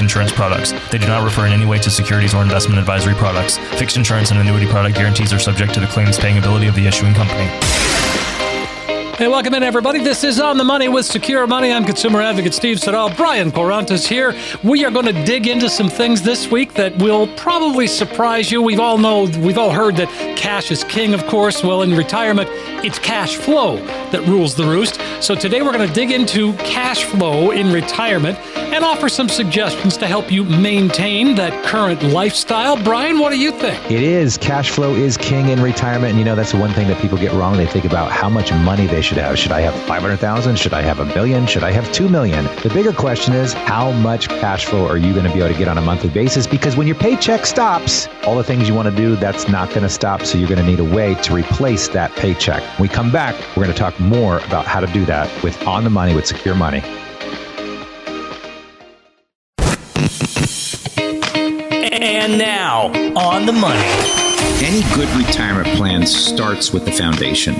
insurance products. They do not refer in any way to securities or investment advisory products. Fixed insurance and annuity product guarantees are subject to the claims paying ability of the issuing company. Hey, welcome in, everybody. This is On the Money with Secure Money. I'm consumer advocate Steve Siddall. Brian Quaranta's here. We are going to dig into some things this week that will probably surprise you. We've all know, we've all heard that cash is king, of course. Well, in retirement, it's cash flow that rules the roost. So today we're going to dig into cash flow in retirement and offer some suggestions to help you maintain that current lifestyle. Brian, what do you think? It is. Cash flow is king in retirement. And you know, that's one thing that people get wrong. They think about how much money they should have. Should I have 500,000? Should I have a million? Should I have 2 million? The bigger question is how much cash flow are you going to be able to get on a monthly basis? Because when your paycheck stops, all the things you want to do, that's not going to stop. So you're going to need a way to replace that paycheck. When we come back, we're going to talk more about how to do that with On the Money with Secure Money. And now, on the money. Any good retirement plan starts with the foundation.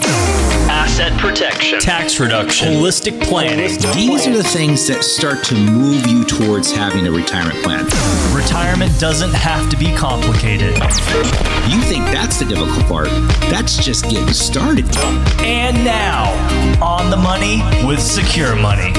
Asset protection, tax reduction, holistic planning. These are the things that start to move you towards having a retirement plan. Retirement doesn't have to be complicated. You think that's the difficult part? That's just getting started. And now, on the money with Secure Money.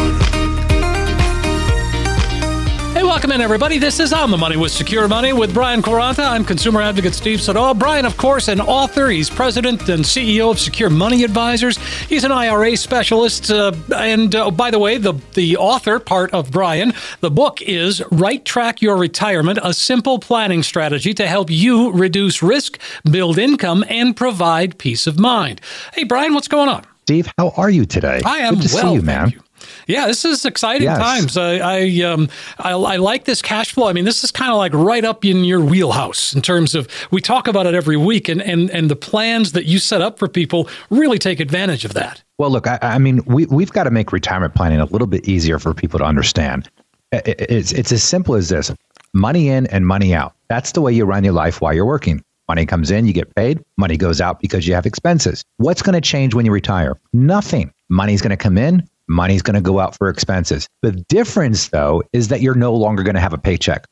Welcome in, everybody. This is On the Money with Secure Money with Brian Quaranta. I'm consumer advocate Steve Siddall. Brian, of course, an author. He's president and CEO of Secure Money Advisors. He's an IRA specialist. Uh, and uh, by the way, the, the author part of Brian, the book is Right Track Your Retirement A Simple Planning Strategy to Help You Reduce Risk, Build Income, and Provide Peace of Mind. Hey, Brian, what's going on? Steve, how are you today? I am Good to well, see you, man. you. Yeah, this is exciting Yes. times. I I, um, I I like this cash flow. I mean, this is kind of like right up in your wheelhouse in terms of we talk about it every week, and and and the plans that you set up for people really take advantage of that. Well, look, I, I mean, we, we've got to make retirement planning a little bit easier for people to understand. I- I- It's, it's as simple as this money in and money out. That's the way you run your life while you're working. Money comes in, you get paid. Money goes out because you have expenses. What's going to change when you retire? Nothing. Money's going to come in, money's going to go out for expenses. The difference, though, is that you're no longer going to have a paycheck.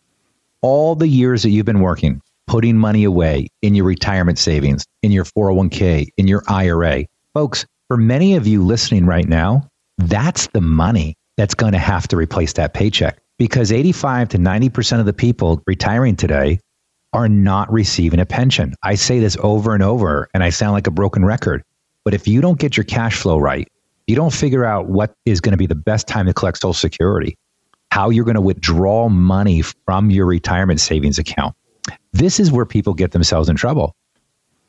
All the years that you've been working, putting money away in your retirement savings, in your 401k, in your IRA, folks, for many of you listening right now, that's the money that's going to have to replace that paycheck because 85 to 90% of the people retiring today are not receiving a pension. I say this over and over and I sound like a broken record. But if you don't get your cash flow right, you don't figure out what is going to be the best time to collect Social Security, how you're going to withdraw money from your retirement savings account. This is where people get themselves in trouble.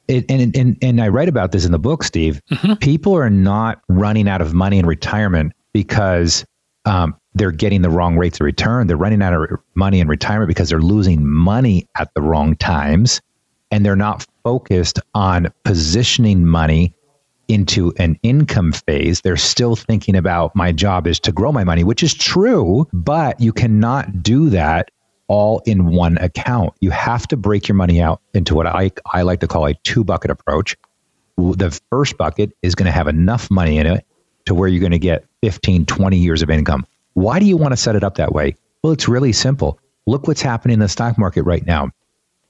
It, and, and, and I write about this in the book, Steve. People are not running out of money in retirement because um, they're getting the wrong rates of return. They're running out of money in retirement because they're losing money at the wrong times and they're not focused on positioning money into an income phase. They're still thinking about my job is to grow my money, which is true, but you cannot do that all in one account. You have to break your money out into what I, I like to call a two bucket approach. The first bucket is going to have enough money in it to where you're going to get 15, 20 years of income. Why do you want to set it up that way? Well, it's really simple. Look what's happening in the stock market right now.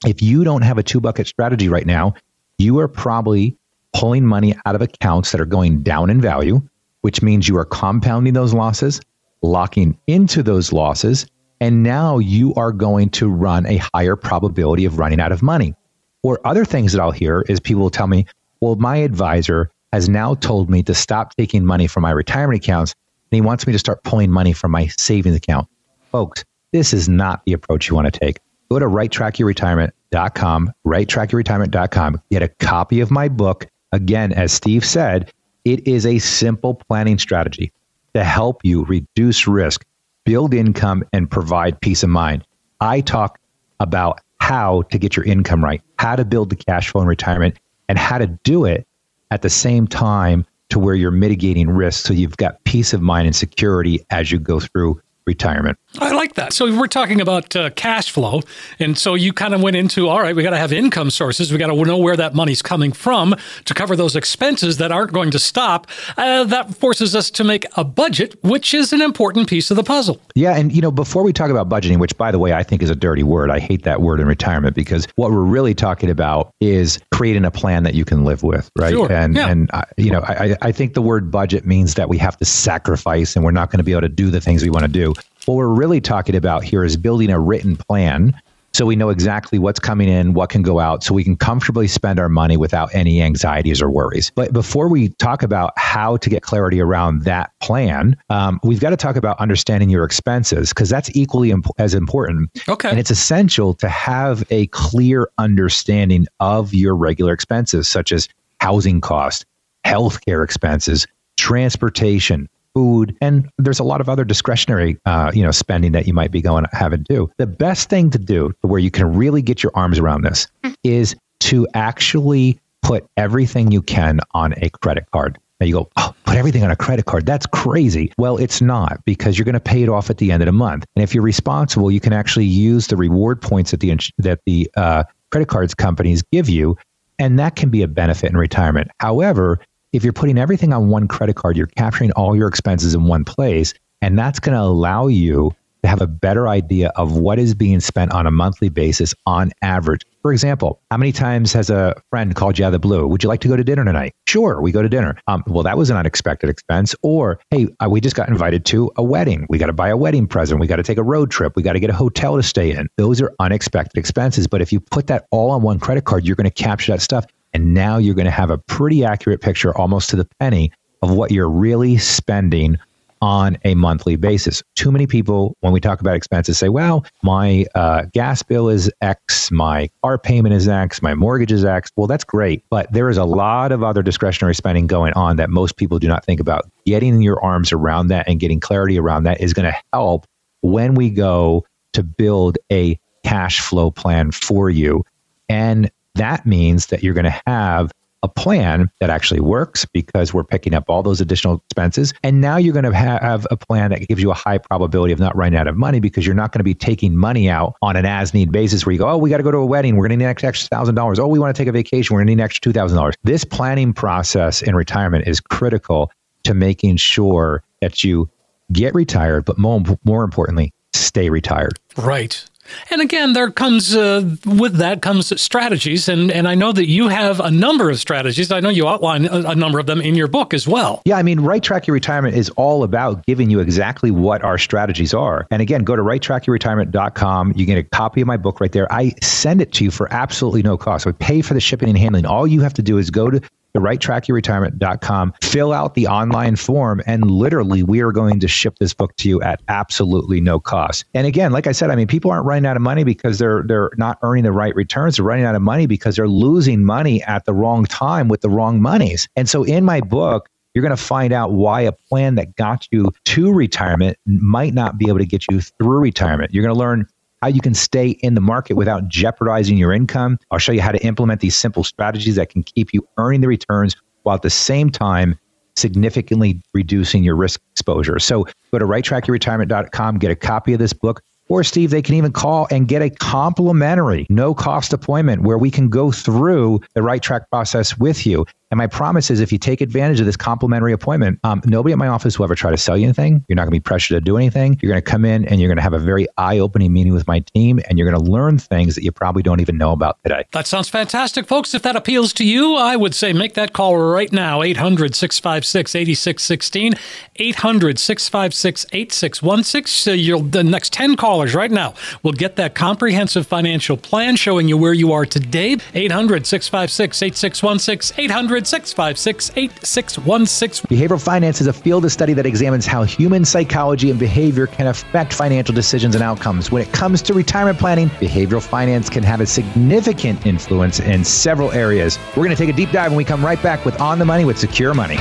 If you don't have a two bucket strategy right now, you are probably pulling money out of accounts that are going down in value, which means you are compounding those losses, locking into those losses, and now you are going to run a higher probability of running out of money. Or other things that I'll hear is people will tell me, well, my advisor has now told me to stop taking money from my retirement accounts and he wants me to start pulling money from my savings account. Folks, this is not the approach you want to take. Go to righttrackyourretirement.com, righttrackyourretirement.com, get a copy of my book. Again, as Steve said, it is a simple planning strategy to help you reduce risk, build income and provide peace of mind. I talk about how to get your income right, how to build the cash flow in retirement, and how to do it at the same time to where you're mitigating risk so you've got peace of mind and security as you go through retirement. I like that. So we're talking about uh, cash flow, and so you kind of went into all right. We got to have income sources. We got to know where that money's coming from to cover those expenses that aren't going to stop. Uh, that forces us to make a budget, which is an important piece of the puzzle. Yeah, and you know, before we talk about budgeting, which by the way I think is a dirty word, I hate that word in retirement because what we're really talking about is creating a plan that you can live with, right? Sure. And yeah. and uh, you know, I, I think the word budget means that we have to sacrifice, and we're not going to be able to do the things we want to do. What we're really talking about here is building a written plan so we know exactly what's coming in, what can go out, so we can comfortably spend our money without any anxieties or worries. But before we talk about how to get clarity around that plan, um, we've got to talk about understanding your expenses because that's equally imp- as important. Okay. And it's essential to have a clear understanding of your regular expenses, such as housing costs, healthcare expenses, transportation, food, and there's a lot of other discretionary, uh, you know, spending that you might be going having to do. The best thing to do, where you can really get your arms around this, is to actually put everything you can on a credit card. Now you go, oh, put everything on a credit card. That's crazy. Well, it's not because you're going to pay it off at the end of the month. And if you're responsible, you can actually use the reward points that the that the uh, credit cards companies give you, and that can be a benefit in retirement. However, if you're putting everything on one credit card, you're capturing all your expenses in one place, and that's going to allow you to have a better idea of what is being spent on a monthly basis on average. For example, how many times has a friend called you out of the blue? Would you like to go to dinner tonight? Sure, we go to dinner. Um, well, that was an unexpected expense. Or, hey, uh, we just got invited to a wedding. We got to buy a wedding present. We got to take a road trip. We got to get a hotel to stay in. Those are unexpected expenses. But if you put that all on one credit card, you're going to capture that stuff. And now you're going to have a pretty accurate picture, almost to the penny, of what you're really spending on a monthly basis. Too many people, when we talk about expenses, say, well, my uh, gas bill is X, my car payment is X, my mortgage is X. Well, that's great. But there is a lot of other discretionary spending going on that most people do not think about. Getting your arms around that and getting clarity around that is going to help when we go to build a cash flow plan for you. And that means that you're going to have a plan that actually works because we're picking up all those additional expenses. And now you're going to have a plan that gives you a high probability of not running out of money because you're not going to be taking money out on an as need basis where you go, oh, we got to go to a wedding. We're going to need an extra thousand dollars. Oh, we want to take a vacation. We're going to need an extra $2,000. This planning process in retirement is critical to making sure that you get retired, but more, more importantly, stay retired. Right. And again, there comes uh, with that comes strategies, and and I know that you have a number of strategies. I know you outline a, a, number of them in your book as well. Yeah, I mean, Right Track Your Retirement is all about giving you exactly what our strategies are. And again, go to righttrackyourretirement.com. You get a copy of my book right there. I send it to you for absolutely no cost. I pay for the shipping and handling. All you have to do is go to the righttrackyourretirement.com, fill out the online form, and literally we are going to ship this book to you at absolutely no cost. And again, like I said, I mean, people aren't running out of money because they're they're not earning the right returns. They're running out of money because they're losing money at the wrong time with the wrong monies. And so in my book, you're going to find out why a plan that got you to retirement might not be able to get you through retirement. You're going to learn how you can stay in the market without jeopardizing your income. I'll show you how to implement these simple strategies that can keep you earning the returns while at the same time significantly reducing your risk exposure. So go to righttrackyourretirement.com, get a copy of this book. Or, Steve, they can even call and get a complimentary, no cost appointment where we can go through the right track process with you. And my promise is if you take advantage of this complimentary appointment, um, nobody at my office will ever try to sell you anything. You're not going to be pressured to do anything. You're going to come in and you're going to have a very eye opening meeting with my team and you're going to learn things that you probably don't even know about today. That sounds fantastic, folks. If that appeals to you, I would say make that call right now 800 656 8616. 800 656 8616. The next 10 callers right now will get that comprehensive financial plan showing you where you are today. 800 656 8616. 800 656 8616. Behavioral finance is a field of study that examines how human psychology and behavior can affect financial decisions and outcomes. When it comes to retirement planning, behavioral finance can have a significant influence in several areas. We're going to take a deep dive when we come right back with On the Money with Secure Money.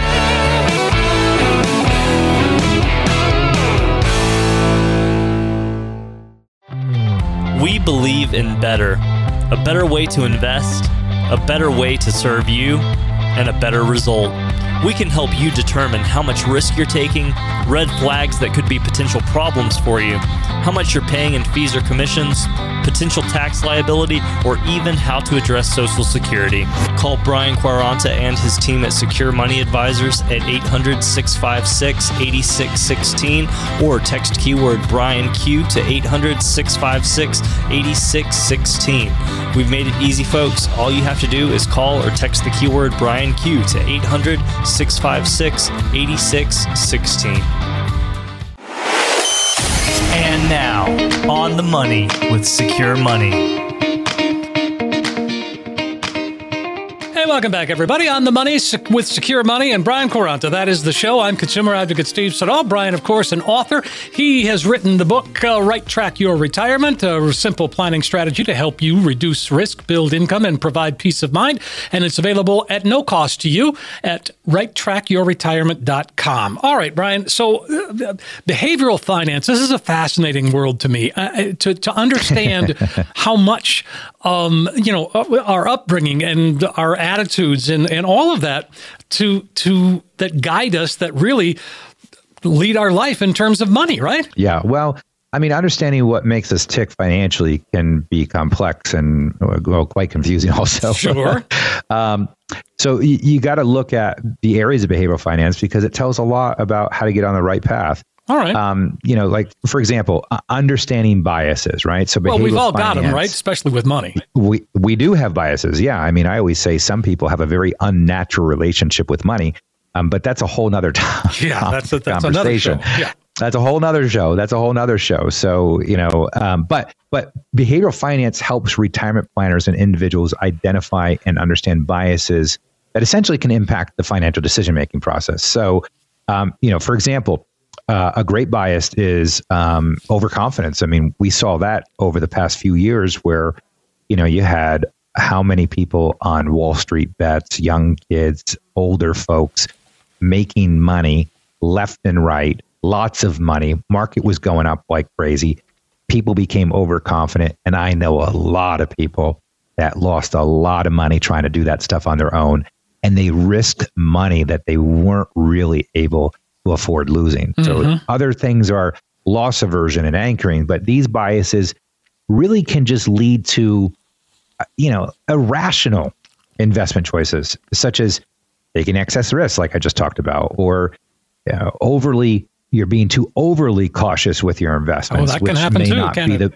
We believe in better a better way to invest, a better way to serve you, and a better result. We can help you determine how much risk you're taking, red flags that could be potential problems for you, how much you're paying in fees or commissions, potential tax liability, or even how to address Social Security. Call Brian Quaranta and his team at Secure Money Advisors at 800 656 8616 or text keyword Brian Q to 800 656 8616. We've made it easy, folks. All you have to do is call or text the keyword Brian Q to 800 656 8616. And now, on the money with Secure Money. Welcome back, everybody. On the money with Secure Money and Brian Quaranta. That is the show. I'm consumer advocate Steve Siddall. Brian, of course, an author. He has written the book uh, Right Track Your Retirement, a simple planning strategy to help you reduce risk, build income, and provide peace of mind. And it's available at no cost to you at righttrackyourretirement.com. All right, Brian. So, uh, behavioral finance. This is a fascinating world to me. Uh, to to understand how much, um, you know, uh, our upbringing and our attitudes and, and all of that to to that guide us that really lead our life in terms of money, right? Yeah. Well, I mean, understanding what makes us tick financially can be complex and well, quite confusing also. Sure. um, so you, you got to look at the areas of behavioral finance because it tells a lot about how to get on the right path. All right. Um, you know, like for example, uh, understanding biases, right? So well, we've all finance, got them, right? Especially with money. We we do have biases. Yeah. I mean, I always say some people have a very unnatural relationship with money, um, but that's a whole nother time. Yeah, that's a, that's another show. Yeah. That's a whole nother show. That's a whole nother show. So you know, um, but but behavioral finance helps retirement planners and individuals identify and understand biases that essentially can impact the financial decision making process. So, um, you know, for example, uh, a great bias is um, overconfidence. I mean, we saw that over the past few years where, you know, you had how many people on Wall Street bets, young kids, older folks making money left and right, lots of money. Market was going up like crazy. People became overconfident. And I know a lot of people that lost a lot of money trying to do that stuff on their own. And they risked money that they weren't really able afford losing. Mm-hmm. So other things are loss aversion and anchoring, but these biases really can just lead to, uh, you know, irrational investment choices, such as taking excess risk, like I just talked about, or you know, overly you're being too overly cautious with your investments, oh, that which can happen may too, not be it? the.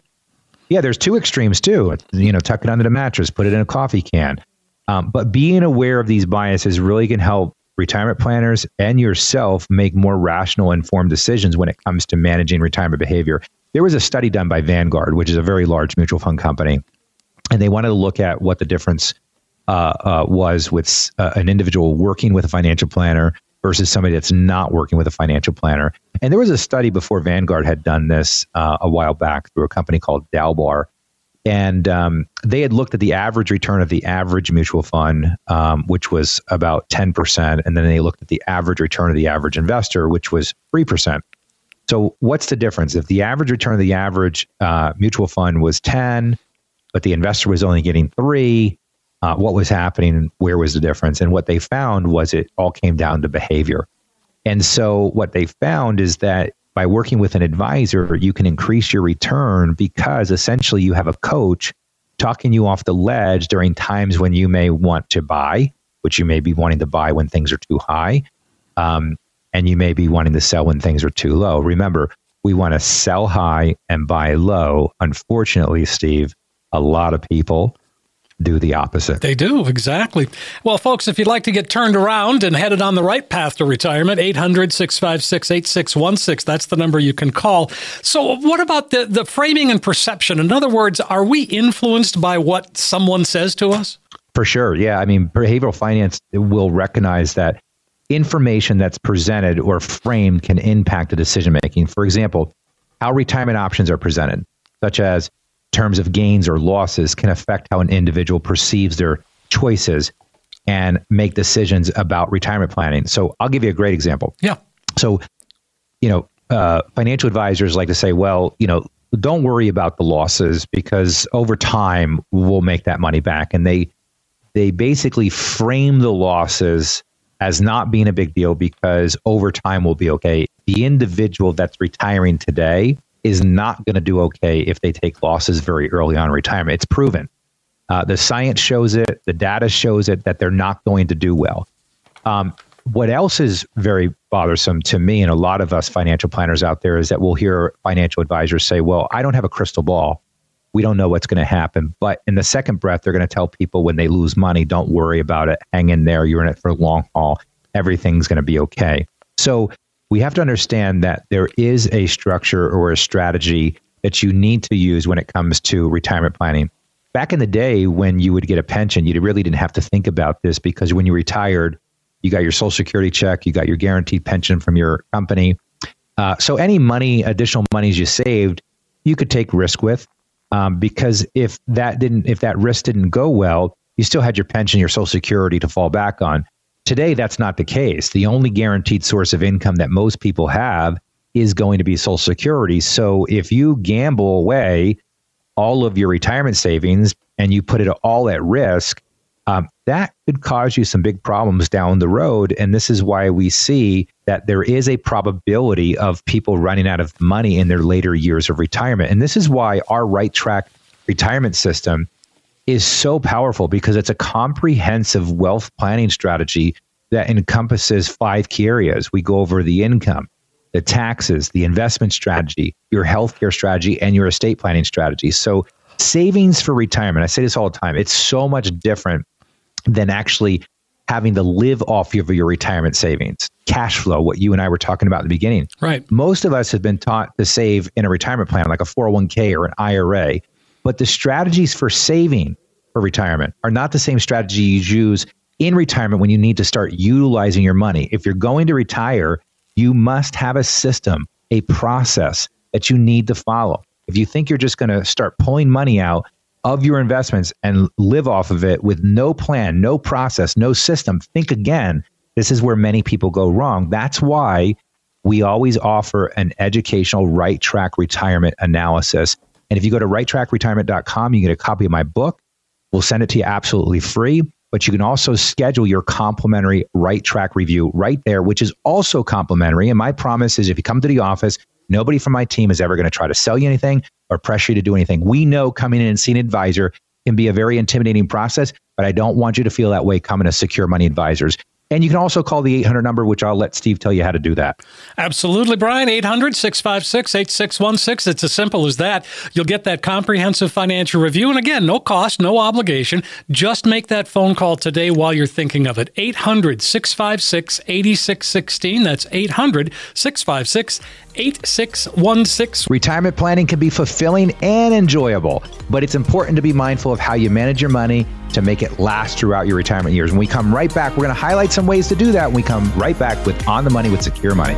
Yeah, there's two extremes too. You know, tuck it under the mattress, put it in a coffee can. Um, but being aware of these biases really can help retirement planners and yourself make more rational, informed decisions when it comes to managing retirement behavior. There was a study done by Vanguard, which is a very large mutual fund company, and they wanted to look at what the difference uh, uh, was with uh, an individual working with a financial planner versus somebody that's not working with a financial planner. And there was a study before Vanguard had done this uh, a while back through a company called Dalbar and um, they had looked at the average return of the average mutual fund, um, which was about 10%. And then they looked at the average return of the average investor, which was 3%. So, what's the difference? If the average return of the average uh, mutual fund was 10, but the investor was only getting three, uh, what was happening? Where was the difference? And what they found was it all came down to behavior. And so, what they found is that by working with an advisor, you can increase your return because essentially you have a coach talking you off the ledge during times when you may want to buy, which you may be wanting to buy when things are too high. Um, and you may be wanting to sell when things are too low. Remember, we want to sell high and buy low. Unfortunately, Steve, a lot of people do the opposite. They do, exactly. Well, folks, if you'd like to get turned around and headed on the right path to retirement, 800 656 8616, that's the number you can call. So, what about the, the framing and perception? In other words, are we influenced by what someone says to us? For sure. Yeah. I mean, behavioral finance will recognize that information that's presented or framed can impact the decision making. For example, how retirement options are presented, such as terms of gains or losses can affect how an individual perceives their choices and make decisions about retirement planning. So I'll give you a great example. Yeah. So, you know, uh, financial advisors like to say, well, you know, don't worry about the losses because over time we'll make that money back. And they they basically frame the losses as not being a big deal because over time we'll be okay. The individual that's retiring today is not going to do okay if they take losses very early on in retirement. It's proven. Uh, the science shows it, the data shows it that they're not going to do well. Um, what else is very bothersome to me and a lot of us financial planners out there is that we'll hear financial advisors say, Well, I don't have a crystal ball. We don't know what's going to happen. But in the second breath, they're going to tell people when they lose money, don't worry about it. Hang in there. You're in it for the long haul. Everything's going to be okay. So we have to understand that there is a structure or a strategy that you need to use when it comes to retirement planning. Back in the day, when you would get a pension, you really didn't have to think about this because when you retired, you got your social security check, you got your guaranteed pension from your company. Uh, so any money, additional monies you saved, you could take risk with, um, because if that didn't, if that risk didn't go well, you still had your pension, your social security to fall back on. Today, that's not the case. The only guaranteed source of income that most people have is going to be social security. So if you gamble away all of your retirement savings and you put it all at risk, um, that could cause you some big problems down the road. And this is why we see that there is a probability of people running out of money in their later years of retirement. And this is why our right track retirement system is so powerful because it's a comprehensive wealth planning strategy that encompasses five key areas. We go over the income, the taxes, the investment strategy, your healthcare strategy, and your estate planning strategy. So, savings for retirement, I say this all the time, it's so much different than actually having to live off of your retirement savings, cash flow, what you and I were talking about at the beginning. Right. Most of us have been taught to save in a retirement plan, like a 401k or an IRA, but the strategies for saving for retirement are not the same strategies you use in retirement when you need to start utilizing your money. If you're going to retire, you must have a system, a process that you need to follow. If you think you're just going to start pulling money out of your investments and live off of it with no plan, no process, no system, think again. This is where many people go wrong. That's why we always offer an educational right track retirement analysis. And if you go to righttrackretirement.com, you get a copy of my book. We'll send it to you absolutely free. But you can also schedule your complimentary right track review right there, which is also complimentary. And my promise is if you come to the office, nobody from my team is ever going to try to sell you anything or pressure you to do anything. We know coming in and seeing an advisor can be a very intimidating process, but I don't want you to feel that way coming to Secure Money Advisors. And you can also call the 800 number, which I'll let Steve tell you how to do that. Absolutely, Brian. 800 656 8616. It's as simple as that. You'll get that comprehensive financial review. And again, no cost, no obligation. Just make that phone call today while you're thinking of it. 800 656 8616. That's 800 656 8616. Retirement planning can be fulfilling and enjoyable, but it's important to be mindful of how you manage your money to make it last throughout your retirement years. When we come right back, we're going to highlight some ways to do that when we come right back with On the Money with Secure Money.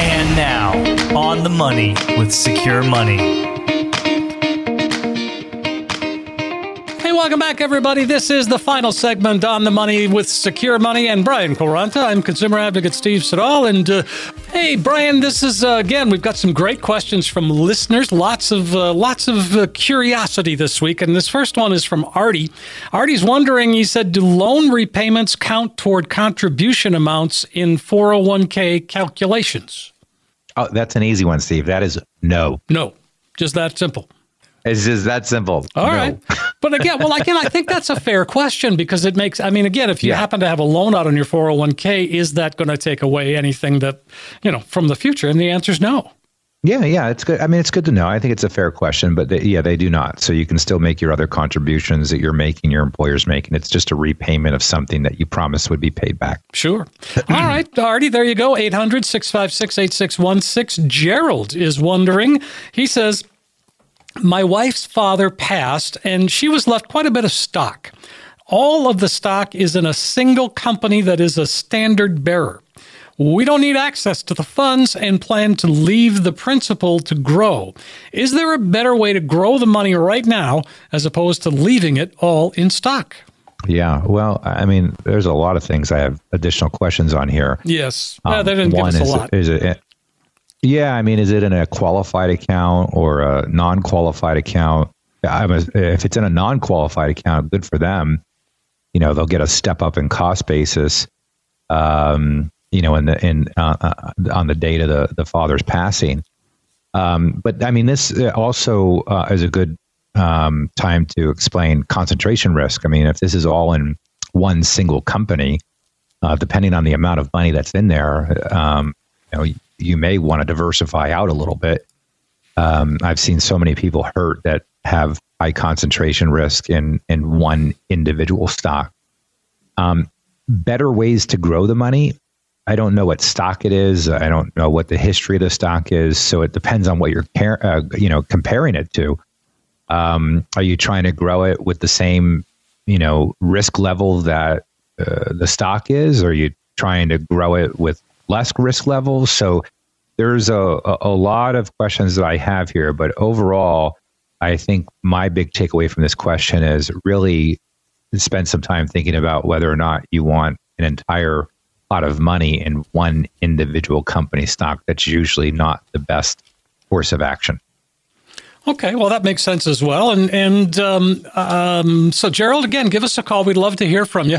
And now, On the Money with Secure Money. Welcome back, everybody. This is the final segment on the money with Secure Money and Brian Quaranta. I'm consumer advocate Steve Siddall. And uh, hey, Brian, this is uh, again, we've got some great questions from listeners. Lots of uh, lots of uh, curiosity this week. And this first one is from Artie. Artie's wondering, he said, do loan repayments count toward contribution amounts in 401k calculations? Oh, that's an easy one, Steve. That is no. No, just that simple. It's just that simple. All no. right, But again, well, again, I think that's a fair question because it makes, I mean, again, if you yeah. happen to have a loan out on your 401k, is that going to take away anything that, you know, from the future? And the answer is no. Yeah, yeah, it's good. I mean, it's good to know. I think it's a fair question, but they, yeah, they do not. So you can still make your other contributions that you're making, your employer's making. It's just a repayment of something that you promised would be paid back. Sure. All right, Artie, there you go. 800 656 8616. Gerald is wondering. He says, my wife's father passed, and she was left quite a bit of stock. All of the stock is in a single company that is a standard bearer. We don't need access to the funds and plan to leave the principal to grow. Is there a better way to grow the money right now as opposed to leaving it all in stock? Yeah, well, I mean, there's a lot of things I have additional questions on here. Yes, um, they didn't give us a is, lot. Is it? Yeah, I mean, is it in a qualified account or a non-qualified account? A, if it's in a non-qualified account, good for them. You know, they'll get a step up in cost basis. Um, you know, in the in uh, uh, on the date of the the father's passing. Um, but I mean, this also uh, is a good um, time to explain concentration risk. I mean, if this is all in one single company, uh, depending on the amount of money that's in there, um, you know, you may want to diversify out a little bit. Um, I've seen so many people hurt that have high concentration risk in in one individual stock. Um, better ways to grow the money. I don't know what stock it is. I don't know what the history of the stock is. So it depends on what you're uh, you know comparing it to. Um, are you trying to grow it with the same, you know, risk level that uh, the stock is? Or are you trying to grow it with less risk levels? So there's a, a lot of questions that I have here, but overall, I think my big takeaway from this question is really spend some time thinking about whether or not you want an entire pot of money in one individual company stock. That's usually not the best course of action. Okay, well that makes sense as well. And and um, um, so Gerald, again, give us a call. We'd love to hear from you.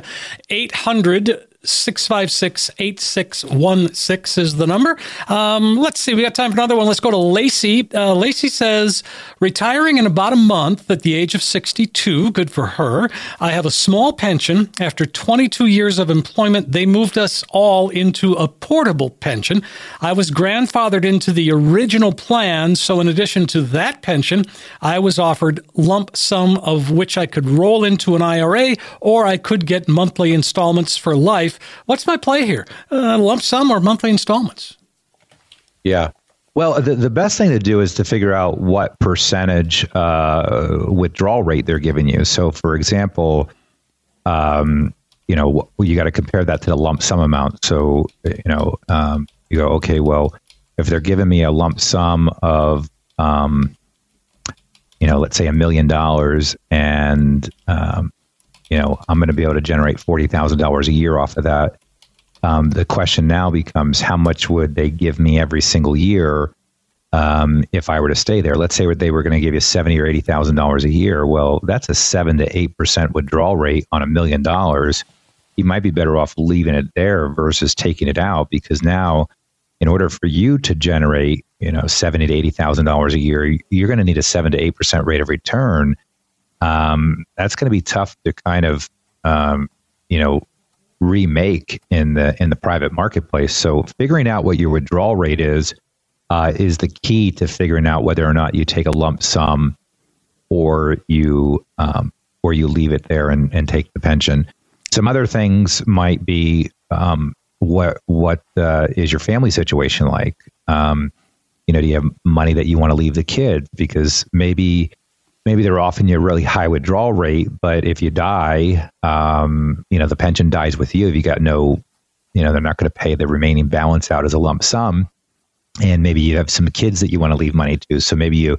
800 656 8616 is the number. Um, let's see, we got time for another one. Let's go to Lacey. Uh, Lacey says, retiring in about a month at the age of 62. Good for her. I have a small pension. After 22 years of employment, they moved us all into a portable pension. I was grandfathered into the original plan. So, in addition to that pension, I was offered lump sum of which I could roll into an IRA or I could get monthly installments for life life. What's my play here? Uh, lump sum or monthly installments? Yeah. Well, the, the best thing to do is to figure out what percentage uh, withdrawal rate they're giving you. So, for example, um, you know, you got to compare that to the lump sum amount. So, you know, um, you go, okay, well, if they're giving me a lump sum of, um, you know, let's say a million dollars, and um, you know, I'm going to be able to generate $40,000 a year off of that. Um, the question now becomes how much would they give me every single year um, if I were to stay there? Let's say they were going to give you seventy or eighty thousand dollars a year. Well, that's a seven to eight percent withdrawal rate on a million dollars. You might be better off leaving it there versus taking it out because now, in order for you to generate, you know, seventy to eighty thousand dollars a year, you're going to need a seven to eight percent rate of return um, that's going to be tough to kind of um, you know remake in the in the private marketplace. So figuring out what your withdrawal rate is uh, is the key to figuring out whether or not you take a lump sum or you um, or you leave it there and, and take the pension. Some other things might be um, what what uh, is your family situation like? Um, you know, do you have money that you want to leave the kid because maybe maybe they're offering you a really high withdrawal rate, but if you die, um, you know, the pension dies with you. If you got no, you know, they're not going to pay the remaining balance out as a lump sum. And maybe you have some kids that you want to leave money to. So maybe you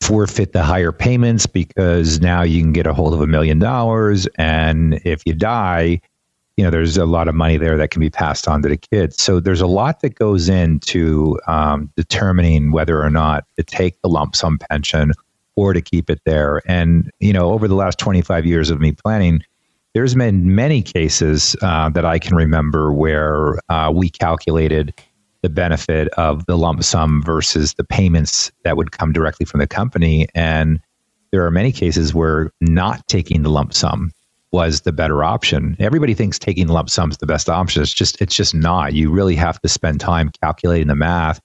forfeit the higher payments because now you can get a hold of a million dollars. And if you die, you know, there's a lot of money there that can be passed on to the kids. So there's a lot that goes into um, determining whether or not to take the lump sum pension or to keep it there. And, you know, over the last 25 years of me planning, there's been many cases uh, that I can remember where uh, we calculated the benefit of the lump sum versus the payments that would come directly from the company. And there are many cases where not taking the lump sum was the better option. Everybody thinks taking lump sums the best option. It's just it's just not. You really have to spend time calculating the math.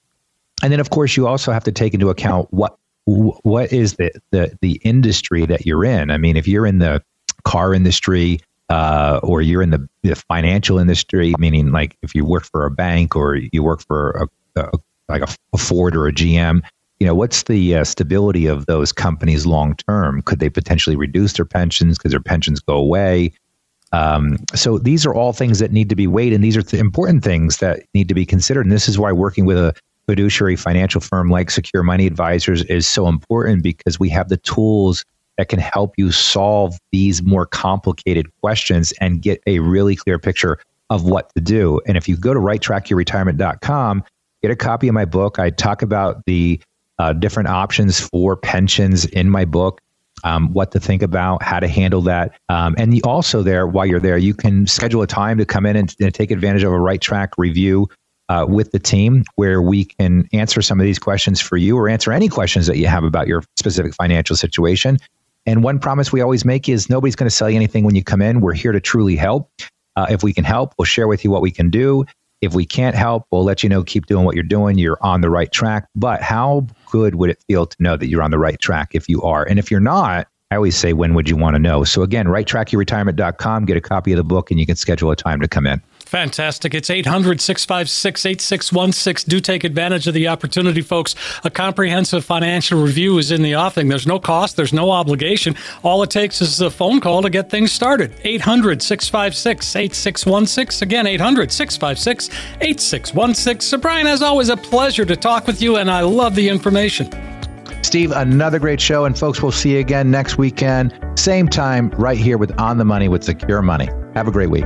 And then of course you also have to take into account what what is the, the the industry that you're in? I mean, if you're in the car industry uh, or you're in the, the, financial industry, meaning like if you work for a bank or you work for a, a like a, a, Ford or a GM, you know, what's the uh, stability of those companies long term? Could they potentially reduce their pensions? Could their pensions go away? Um, so these are all things that need to be weighed, and these are th- important things that need to be considered. And this is why working with a fiduciary financial firm like Secure Money Advisors is so important because we have the tools that can help you solve these more complicated questions and get a really clear picture of what to do. And if you go to righttrackyourretirement.com, get a copy of my book. I talk about the uh, different options for pensions in my book. Um, what to think about, how to handle that. Um, and also, there, while you're there, you can schedule a time to come in and, and take advantage of a right track review uh, with the team where we can answer some of these questions for you or answer any questions that you have about your specific financial situation. And one promise we always make is nobody's going to sell you anything when you come in. We're here to truly help. Uh, if we can help, we'll share with you what we can do. If we can't help, we'll let you know, keep doing what you're doing. You're on the right track. But how good would it feel to know that you're on the right track if you are? And if you're not, I always say, when would you want to know? So again, righttrackyourretirement.com, get a copy of the book, and you can schedule a time to come in. Fantastic. It's 800 656 8616. Do take advantage of the opportunity, folks. A comprehensive financial review is in the offing. There's no cost, there's no obligation. All it takes is a phone call to get things started. 800 656 8616. Again, 800 656 8616. So, Brian, as always, a pleasure to talk with you, and I love the information. Steve, another great show. And folks, we'll see you again next weekend, same time, right here with On the Money with Secure Money. Have a great week.